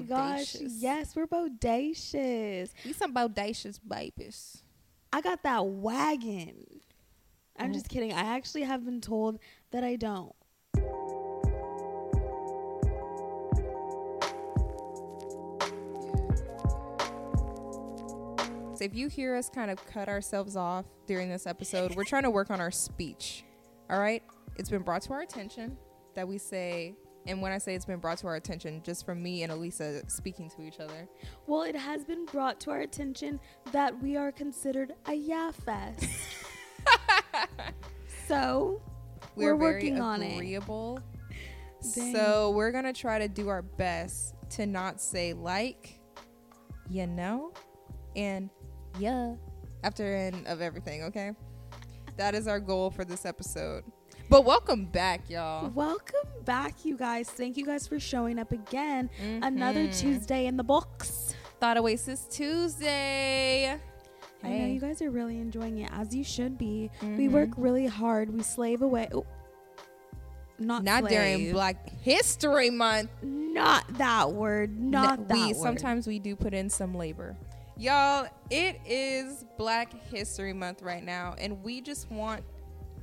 my gosh. Yes, we're bodacious. We some bodacious babies. I got that wagon. I'm Oh. just kidding. I actually have been told that I don't. So if you hear us kind of cut ourselves off during this episode, we're trying to work on our speech. All right? It's been brought to our attention that we say, and when I say it's been brought to our attention, just from me and Elisa speaking to each other. Well, it has been brought to our attention that we are considered a yeah fest. so We're very working on it. agreeable. So we're gonna try to do our best to not say like, you know, and yeah after end of everything. Okay, that is our goal for this episode. But welcome back, y'all. welcome back, you guys. Thank you guys for showing up again. Another Mhm. Tuesday in the books. Thought Oasis Tuesday. I know you guys are really enjoying it, as you should be. We Mhm. work really hard. We slave away. oh, not Not during. Black History Month. Not that word. Not No, that we word. sometimes we do put in some labor. Y'all, it is Black History Month right now, and we just want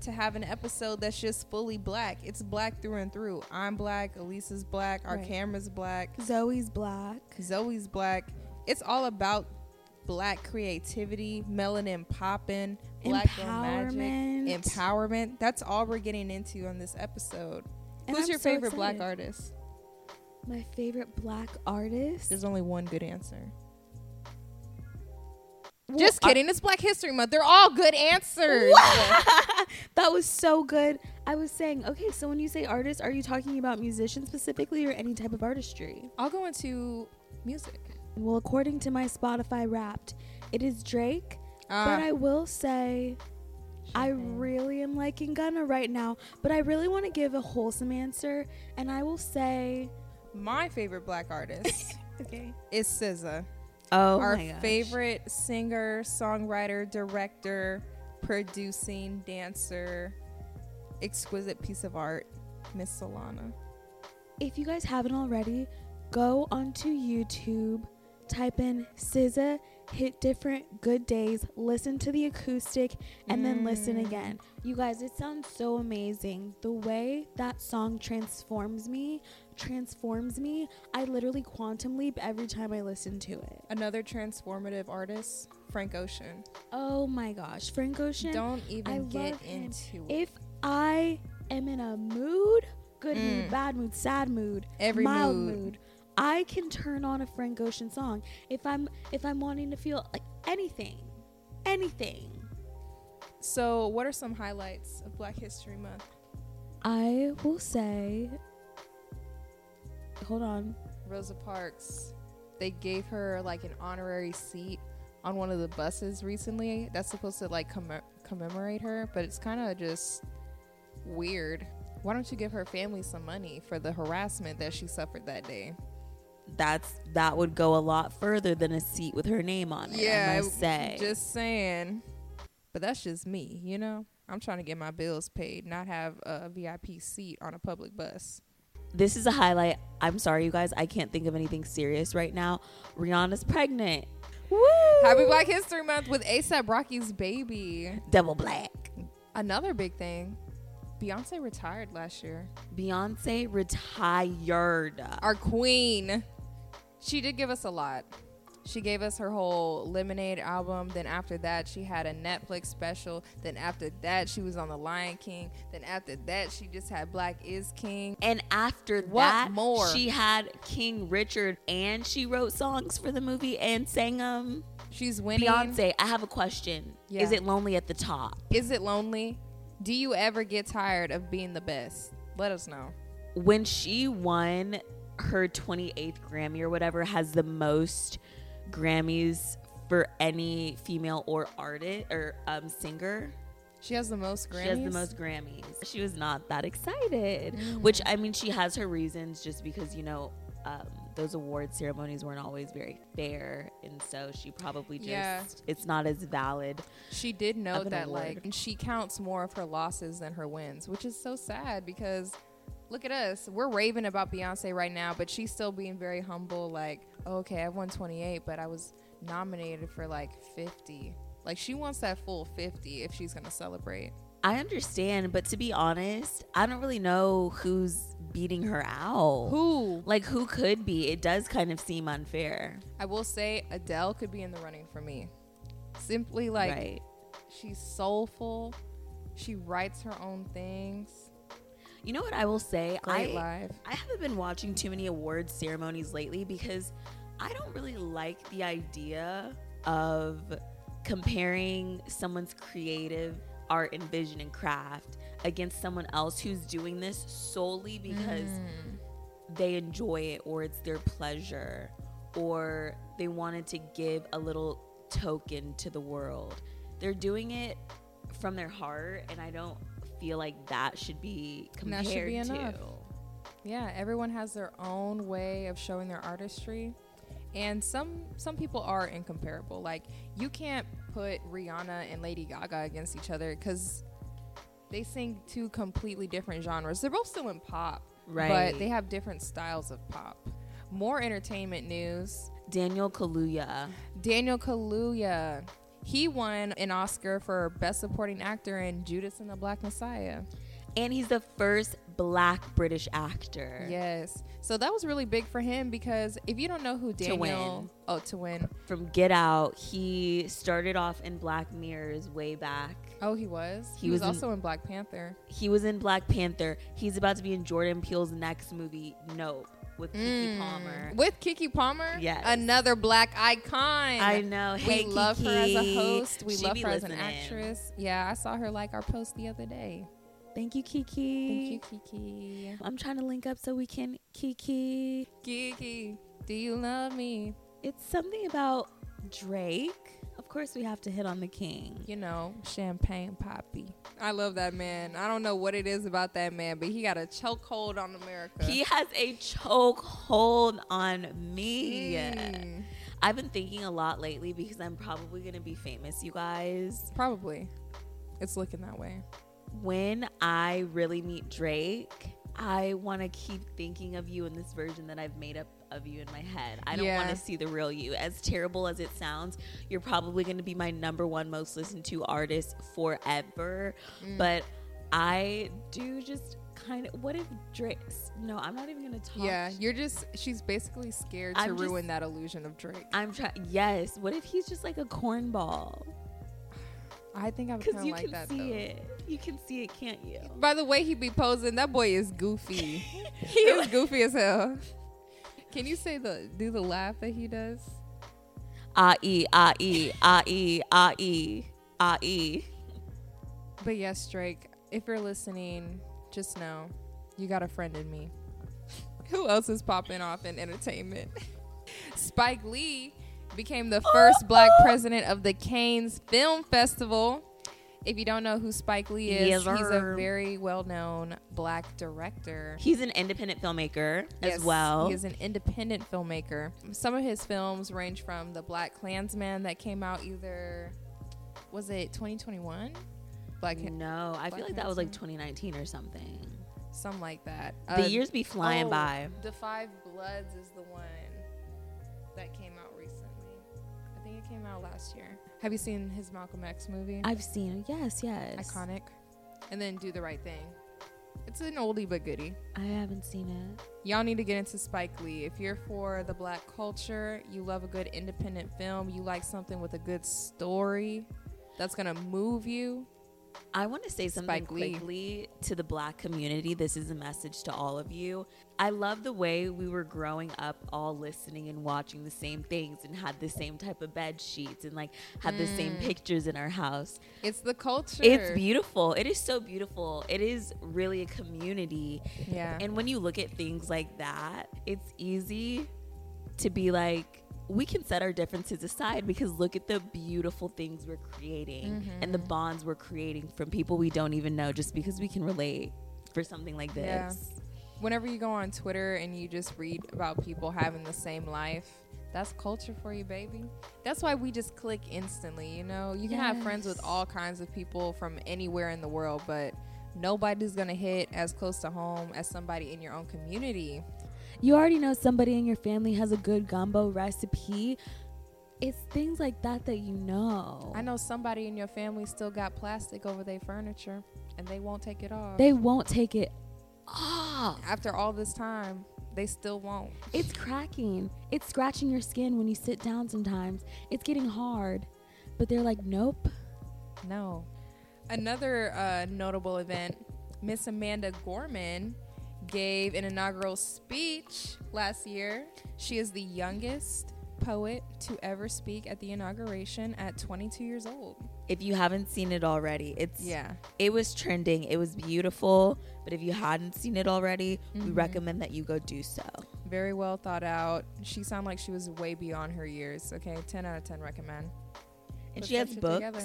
to have an episode that's just fully black. It's black through and through. I'm black, Elisa's black, our Right. camera's black, Zoe's black. Zoe's black. It's all about black creativity, melanin popping, black girl magic, Empowerment. empowerment. That's all we're getting into on this episode. And Who's I'm your so favorite black artist? My favorite black artist. There's only one good answer. Well, Just I- kidding. it's Black History Month. They're all good answers. that was so good. I was saying, okay, so when you say artist, are you talking about musicians specifically or any type of artistry? I'll go into music. Well, according to my Spotify Wrapped, it is Drake. Uh, but I will say, I really am liking Gunna right now. But I really want to give a wholesome answer, and I will say, my favorite black artist okay. is SZA. Oh Our favorite singer, songwriter, director, producing, dancer, exquisite piece of art, Miss Solana. If you guys haven't already, go onto YouTube, type in SZA, hit different good days, listen to the acoustic, and then listen Mm. again. You guys, it sounds so amazing. The way that song transforms me, transforms me. I literally quantum leap every time I listen to it. Another transformative artist, Frank Ocean. Oh my gosh, Frank Ocean. Don't even I get into it. if I am in a mood, good Mm. mood, bad mood, sad mood, Every mild mood. mood. I can turn on a Frank Ocean song if I'm if I'm wanting to feel like anything, anything. So, what are some highlights of Black History Month? I will say. Hold on. Rosa Parks, they gave her like an honorary seat on one of the buses recently. That's supposed to like comm- commemorate her, but it's kind of just weird. Why don't you give her family some money for the harassment that she suffered that day? That's that would go a lot further than a seat with her name on it. Yeah, I must say. just saying. But that's just me, you know. I'm trying to get my bills paid, not have a VIP seat on a public bus. This is a highlight. I'm sorry, you guys. I can't think of anything serious right now. Rihanna's pregnant. Woo! Happy Black History Month with ASAP Rocky's baby. Double Black. Another big thing. Beyonce retired last year. Beyonce retired. Our queen. She did give us a lot. She gave us her whole Lemonade album. Then after that, she had a Netflix special. Then after that, she was on The Lion King. Then after that, she just had Black is King. And after What that, more? she had King Richard and she wrote songs for the movie and sang them. She's winning. Beyonce, I have a question. Yeah. Is it lonely at the top? Is it lonely? Do you ever get tired of being the best? Let us know. When she won her 28th Grammy or whatever, has the most Grammys for any female or artist or um, singer. She has the most Grammys. She has the most Grammys. She was not that excited, Mm. which I mean, she has her reasons just because, you know, um, those award ceremonies weren't always very fair. And so she probably just, Yeah. it's not as valid. She did note that award. like she counts more of her losses than her wins, which is so sad because look at us. We're raving about Beyonce right now, but she's still being very humble. Like, oh, okay, I won 28, but I was nominated for like 50. Like, she wants that full 50 if she's gonna celebrate. I understand, but to be honest, I don't really know who's beating her out. Who? Like, who could be? It does kind of seem unfair. I will say Adele could be in the running for me. Simply like right. she's soulful. She writes her own things. You know what I will say? Great I, live. I haven't been watching too many awards ceremonies lately because I don't really like the idea of comparing someone's creative art and vision and craft against someone else who's doing this solely because Mm. they enjoy it or it's their pleasure or they wanted to give a little token to the world. They're doing it from their heart and I don't feel like that should be compared that should be to. Yeah, everyone has their own way of showing their artistry. And some some people are incomparable. Like you can't put Rihanna and Lady Gaga against each other cuz they sing two completely different genres. They're both still in pop, Right. but they have different styles of pop. More entertainment news. Daniel Kaluuya. Daniel Kaluuya. He won an Oscar for Best Supporting Actor in Judas and the Black Messiah. And he's the first black British actor. Yes. So that was really big for him because if you don't know who Daniel, win. oh, to win. From Get Out, he started off in Black Mirrors way back. Oh, he was. He, He was, was in- also in Black Panther. He was in Black Panther. He's about to be in Jordan Peele's next movie, Nope, with Keke Mm. Palmer. with Keke Palmer. Yes. another black icon. I know. We Hey, love her as a host. We She love her as an actress. Yeah, I saw her like our post the other day. Thank you, Keke. Thank you, Keke. I'm trying to link up so we can Kiki. Kiki, do you love me? It's something about Drake. Of course, we have to hit on the king. You know, Champagne Papi. I love that man. I don't know what it is about that man, but he got a chokehold on America. He has a choke hold on me. Mm. I've been thinking a lot lately because I'm probably going to be famous, you guys. Probably. It's looking that way. When I really meet Drake, I want to keep thinking of you in this version that I've made up of you in my head. I don't want to see the real you. As terrible as it sounds, you're probably going to be my number one most listened to artist forever. Mm. But I do just kind of. What if Drake No, I'm not even going to talk. Yeah, you're just, she's basically scared to I'm just- ruin that illusion of Drake. I'm trying. Yes. What if he's just like a cornball? I think I would Because you like can that see though. it. You can see it, can't you? By the way he be posing, that boy is goofy. he is goofy as hell. Can you say the do the laugh that he does? Ah e ah e ah e ah e ah e. But yes, Drake, if you're listening, just know you got a friend in me. Who else is popping off in entertainment? Spike Lee became the first black president of the Cannes Film Festival. If you don't know who Spike Lee is, Yes, he's a very well known black director. He's an independent filmmaker Yes, as well. He is an independent filmmaker. Some of his films range from The Black Klansman that came out either was it 2021? Black no, I Black feel like that was like 2019 or something. something like that. The Uh, years be flying oh, by. The Five Bloods is the one that came out recently. I think it came out last year. Have you seen his Malcolm X movie? I've seen it. Yes, yes. Iconic. And then Do the Right Thing. It's an oldie but goodie. I haven't seen it. Y'all need to get into Spike Lee. If you're for the black culture, you love a good independent film, you like something with a good story that's going to move you. I want to say something Spike Lee. quickly to the black community. This is a message to all of you. I love the way we were growing up all listening and watching the same things and had the same type of bed sheets and like had the same Mm. pictures in our house. It's the culture. It's beautiful. It is so beautiful. It is really a community. Yeah. And when you look at things like that, it's easy to be like, we can set our differences aside because look at the beautiful things we're creating and the Mhm. bonds we're creating from people we don't even know just because we can relate for something like this. Yeah. Whenever you go on Twitter and you just read about people having the same life, that's culture for you, baby. That's why we just click instantly, you know? You can have friends with all kinds of people from anywhere in the world, but nobody's gonna hit as close to home as somebody in your own community. You already know somebody in your family has a good gumbo recipe. It's things like that that you know. I know somebody in your family still got plastic over their furniture and they won't take it off. They won't take it off. After all this time, they still won't. It's cracking. It's scratching your skin when you sit down sometimes. It's getting hard. But they're like, nope. No. Another uh, notable event Miss Amanda Gorman gave an inaugural speech last year. She is the youngest poet to ever speak at the inauguration at 22 years old. If you haven't seen it already, it's Yeah. it was trending. It was beautiful, but if you hadn't seen it already, we Mhm. recommend that you go do so. Very well thought out. She sounded like she was way beyond her years. Okay, 10 out of 10 recommend. And Put she has books. together.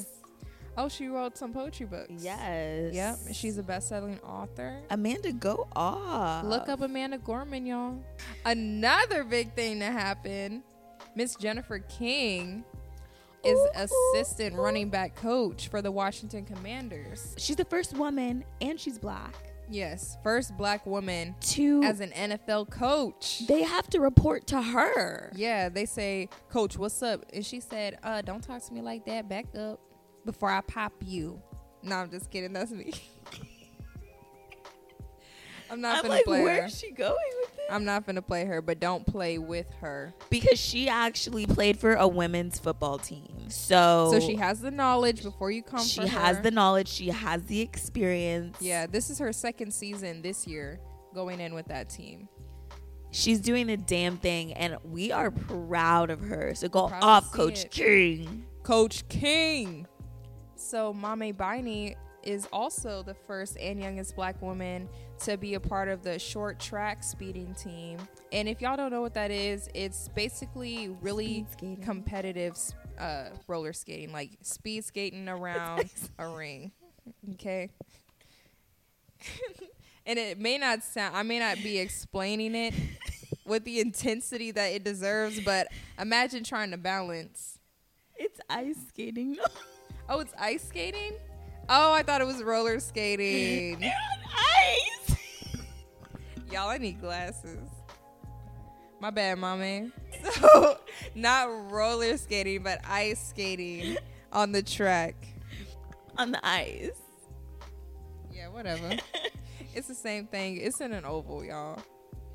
Oh, she wrote some poetry books. Yes. Yep, she's a best-selling author. Amanda, go off. Look up Amanda Gorman, y'all. Another big thing that happened Miss Jennifer King is Ooh. assistant running back coach for the Washington Commanders. She's the first woman and she's black Yes, first black woman to as an NFL coach. they have to report to her. Yeah, they say, Coach, what's up? And she said, uh, don't talk to me like that. Back up before I pop you. No, I'm just kidding. That's me. I'm not I'm gonna like, play her. where's she going with it? I'm not gonna play her, but don't play with her. because she actually played for a women's football team. So So she has the knowledge before you come. she for has her. the knowledge, she has the experience. Yeah, this is her second season this year going in with that team. She's doing the damn thing and we are proud of her. So go Proud off, Coach it. King. Coach King. So Maame Biney is also the first and youngest black woman to be a part of the short track speeding team. And if y'all don't know what that is, it's basically really competitive uh, roller skating, like speed skating around a ring. Okay. and it may not sound, I may not be explaining it with the intensity that it deserves, but imagine trying to balance. It's ice skating. Oh, it's ice skating? Oh, I thought it was roller skating. On ice. Y'all, I need glasses. My bad, mommy. So, not roller skating, but ice skating on the track. On the ice. Yeah, whatever. it's the same thing. It's in an oval, y'all.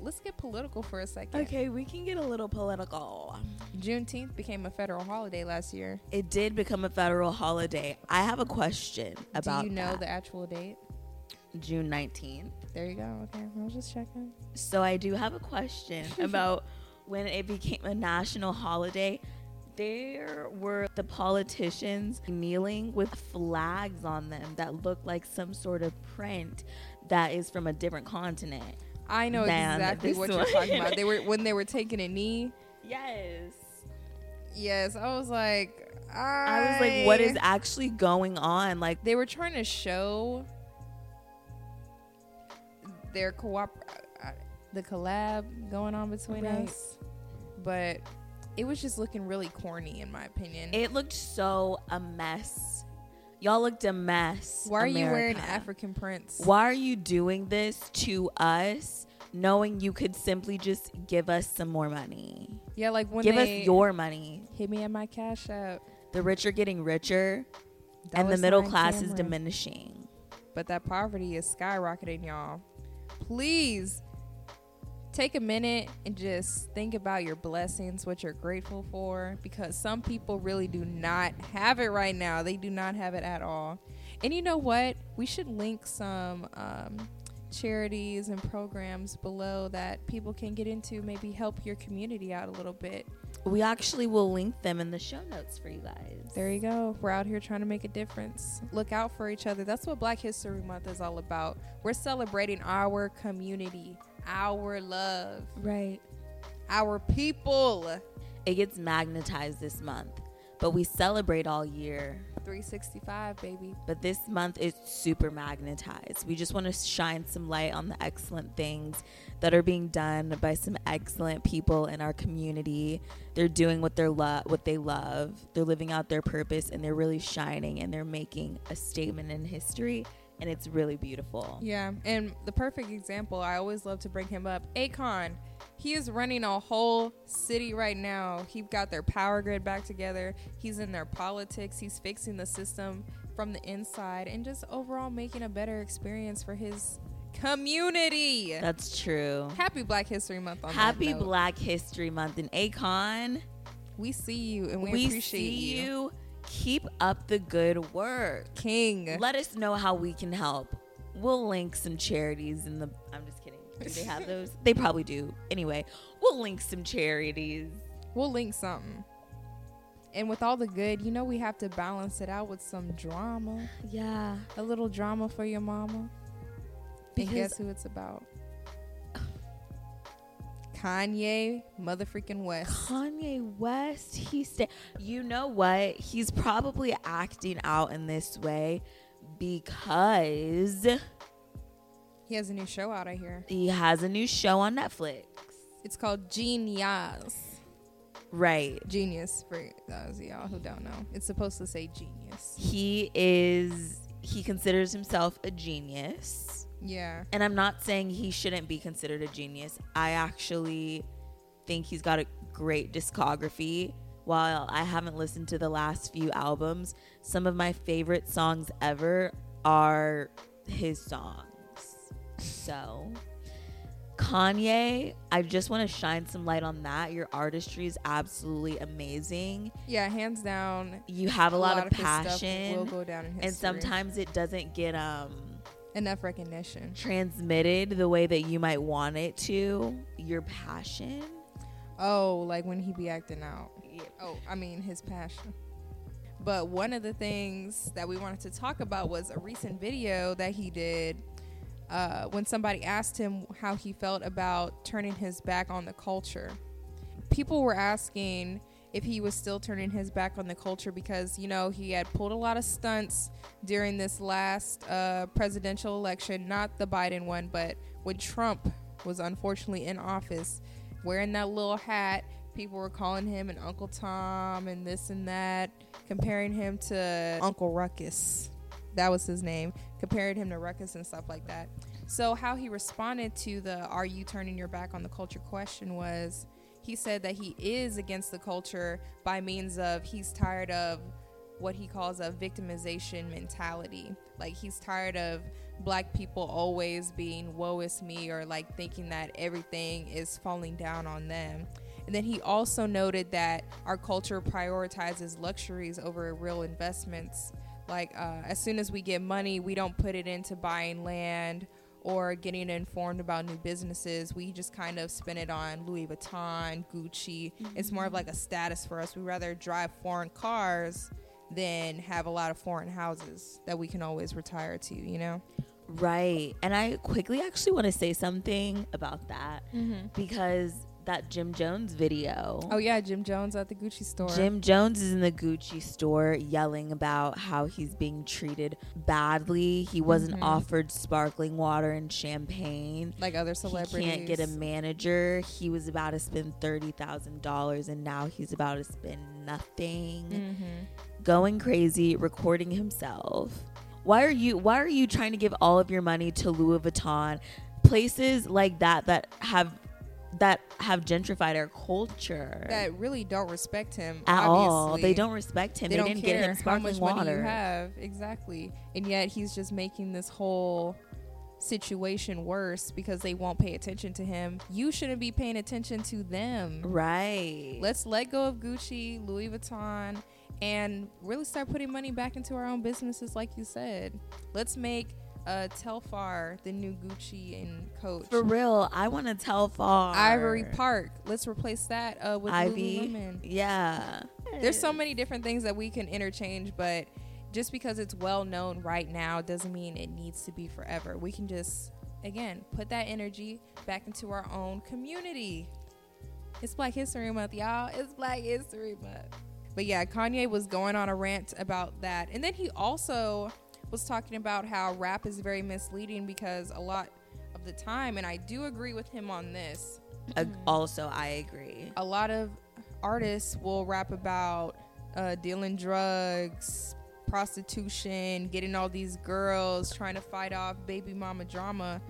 Let's get political for a second. Okay, we can get a little political. Juneteenth became a federal holiday last year. It did become a federal holiday. I have a question about Do you know that. the actual date? June 19th. There you go. Okay, I was just checking. So I do have a question about when it became a national holiday. There were the politicians kneeling with flags on them that looked like some sort of print that is from a different continent. I know Man, exactly what one- you're talking about. They were when they were taking a knee. Yes. Yes, I was like, I, I was like, what is actually going on? Like, They were trying to show their co-op, uh, the collab going on between Right. us, but it was just looking really corny in my opinion. it looked so a mess. Y'all looked a mess. Why are you wearing African prints? Why are you doing this to us, knowing you could simply just give us some more money? Yeah, like when give us your money. hit me at my cash app. The rich are getting richer, and the middle class is diminishing. but that poverty is skyrocketing, y'all. Please take a minute and just think about your blessings, what you're grateful for, because some people really do not have it right now. They do not have it at all. And you know what? We should link some um, charities and programs below that people can get into, maybe help your community out a little bit. We actually will link them in the show notes for you guys. There you go. We're out here trying to make a difference. Look out for each other. That's what Black History Month is all about. We're celebrating our community, our love, Right. our people. It gets magnetized this month, but we celebrate all year. 365, baby. But this month is super magnetized. We just want to shine some light on the excellent things that are being done by some excellent people in our community. They're doing what they're lo- what they love. They're living out their purpose and they're really shining and they're making a statement in history and it's really beautiful. Yeah, and the perfect example, I always love to bring him up. Akon, he is running a whole city right now. He's got their power grid back together. He's in their politics. He's fixing the system from the inside and just overall making a better experience for his community. That's true. Happy Black History Month on Happy. Black History Month and Akon. We see you and we, We, appreciate see you. you. Keep up the good work. King. Let us know how we can help. We'll link some charities in the. I'm just kidding. Do they have those? they probably do. Anyway, we'll link some charities. We'll link something. And with all the good, you know we have to balance it out with some drama. Yeah. A little drama for your mama. Because- and guess who it's about? Kanye motherfucking West. Kanye West, he stay. You know what? He's probably acting out in this way because He has a new show out, I hear. he has a new show on Netflix. It's called Genius. Right. Genius for those of y'all who don't know. It's supposed to say genius. He is. He considers himself a genius. Yeah. And I'm not saying he shouldn't be considered a genius. I actually think he's got a great discography. While I haven't listened to the last few albums, some of my favorite songs ever are his songs. So, Kanye, I just want to shine some light on that. Your artistry is absolutely amazing. Yeah, hands down. You have a lot, of his stuff passion, will go down in history. and sometimes it doesn't get um enough recognition. transmitted the way that you might want it to. Your passion. Oh, like when he be acting out. Oh, I mean his passion. But one of the things that we wanted to talk about was a recent video that he did uh, when somebody asked him how he felt about turning his back on the culture. People were asking if he was still turning his back on the culture because, you know, he had pulled a lot of stunts during this last uh, presidential election, not the Biden one, but when Trump was unfortunately in office, wearing that little hat. People were calling him an Uncle Tom and this and that, comparing him to Uncle Ruckus. That was his name. Compared him to Ruckus and stuff like that. So, how he responded to the Are you turning your back on the culture question was he said that he is against the culture by means of he's tired of what he calls a victimization mentality. Like he's tired of black people always being woe is me or like thinking that everything is falling down on them. And then he also noted that our culture prioritizes luxuries over real investments. Like uh, as soon as we get money, we don't put it into buying land or getting informed about new businesses. We just kind of spend it on Louis Vuitton, Gucci. It's more of like a status for us. We rather drive foreign cars than have a lot of foreign houses that we can always retire to, you know? Right. And I quickly actually want to say something about that mm-hmm. because that Jim Jones video. Oh yeah, Jim Jones at the Gucci store. Jim Jones is in the Gucci store yelling about how he's being treated badly. He wasn't Mhm. offered sparkling water and champagne. like other celebrities. He can't get a manager. He was about to spend $30,000 and now he's about to spend nothing. Mm-hmm. Going crazy, recording himself. Why are you why are you trying to give all of your money to Louis Vuitton? Places like that that have that have gentrified our culture. That really don't respect him at all. They don't respect him. They, They, don't didn't get him sparkling water. you have exactly, and yet he's just making this whole situation worse because they won't pay attention to him. You shouldn't be paying attention to them. Right. Let's let go of Gucci, Louis Vuitton, and really start putting money back into our own businesses, like you said. Let's make uh, Telfar the new Gucci and Coach. For real, I want to tell far. Ivory Park. Let's replace that uh, with Ivy. Lululemon. Yeah. There's so many different things that we can interchange, but just because it's well known right now doesn't mean it needs to be forever. We can just, again, put that energy back into our own community. It's Black History Month, y'all. It's Black History Month. But yeah, Kanye was going on a rant about that. And then he also was talking about how rap is very misleading because a lot of the time, and I do agree with him on this, also, I agree. a lot of artists will rap about uh, dealing drugs, prostitution, getting all these girls, trying to fight off baby mama drama.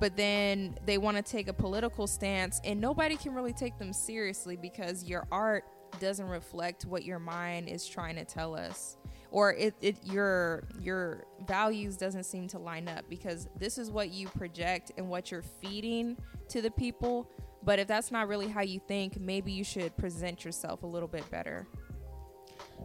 But then they want to take a political stance, and nobody can really take them seriously because your art doesn't reflect what your mind is trying to tell us or it, it your your values doesn't seem to line up because this is what you project and what you're feeding to the people but if that's not really how you think maybe you should present yourself a little bit better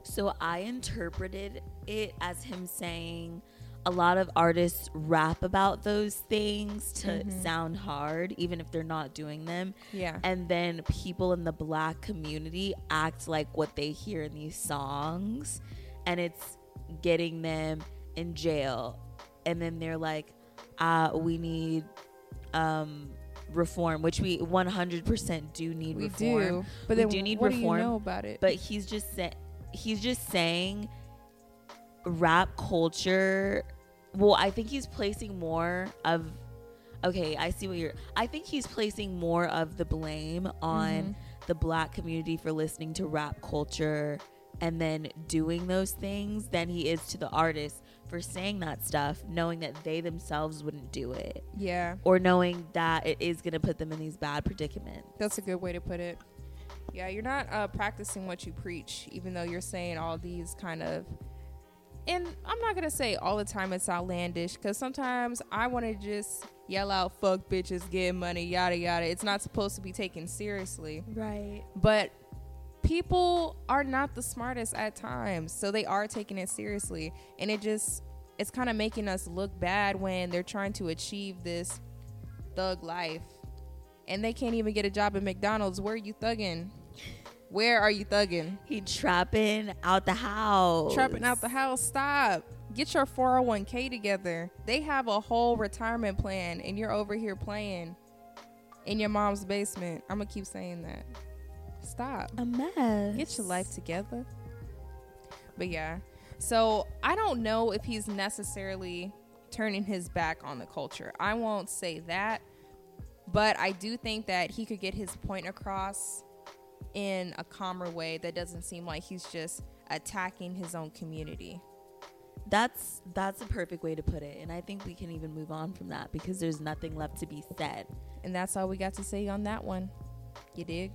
So I interpreted it as him saying a lot of artists rap about those things to Mhm. sound hard, even if they're not doing them. yeah And then people in the black community act like what they hear in these songs, and it's getting them in jail. And then they're like, uh, we need um, reform, which we 100% do need we reform do but We do need what reform, do you know about it but he's just sa- he's just saying rap culture well i think he's placing more of okay i see what you're i think he's placing more of the blame on Mhm. the black community for listening to rap culture and then doing those things than he is to the artists for saying that stuff knowing that they themselves wouldn't do it yeah or knowing that it is going to put them in these bad predicaments That's a good way to put it. Yeah, you're not uh, practicing what you preach, even though you're saying all these kind of. And I'm not gonna say all the time it's outlandish, because sometimes I want to just yell out "fuck bitches, get money," yada yada. It's not supposed to be taken seriously, Right. but people are not the smartest at times, so they are taking it seriously, and it just it's kind of making us look bad when they're trying to achieve this thug life and they can't even get a job at McDonald's. Where are you thugging? Where are you thugging? he trapping out the house Trapping out the house. Stop. Get your 401k together. They have a whole retirement plan, and you're over here playing in your mom's basement. I'm going to keep saying that. Stop. A mess. Get your life together. But yeah. So I don't know if he's necessarily turning his back on the culture. I won't say that. But I do think that he could get his point across in a calmer way that doesn't seem like he's just attacking his own community. That's that's a perfect way to put it, and I think we can even move on from that because there's nothing left to be said. And that's all we got to say on that one. You dig?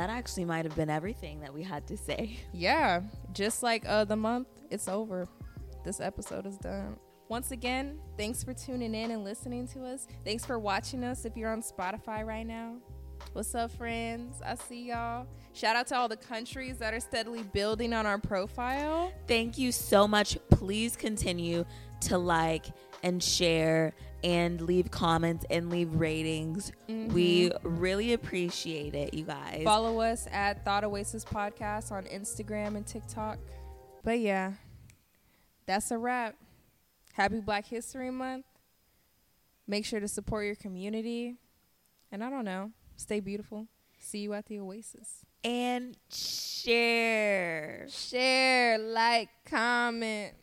That actually might have been everything that we had to say. Yeah, just like uh, the month, it's over. This episode is done. Once again, thanks for tuning in and listening to us. Thanks for watching us if you're on Spotify right now. What's up, friends? I see y'all. Shout out to all the countries that are steadily building on our profile. Thank you so much. Please continue to like and share and leave comments and leave ratings. We mm-hmm. really appreciate it, you guys. Follow us at Thought Oasis Podcast on Instagram and TikTok. But yeah, that's a wrap. Happy Black History Month. Make sure to support your community. And I don't know, stay beautiful. See you at the Oasis. and share. Share, like, comment.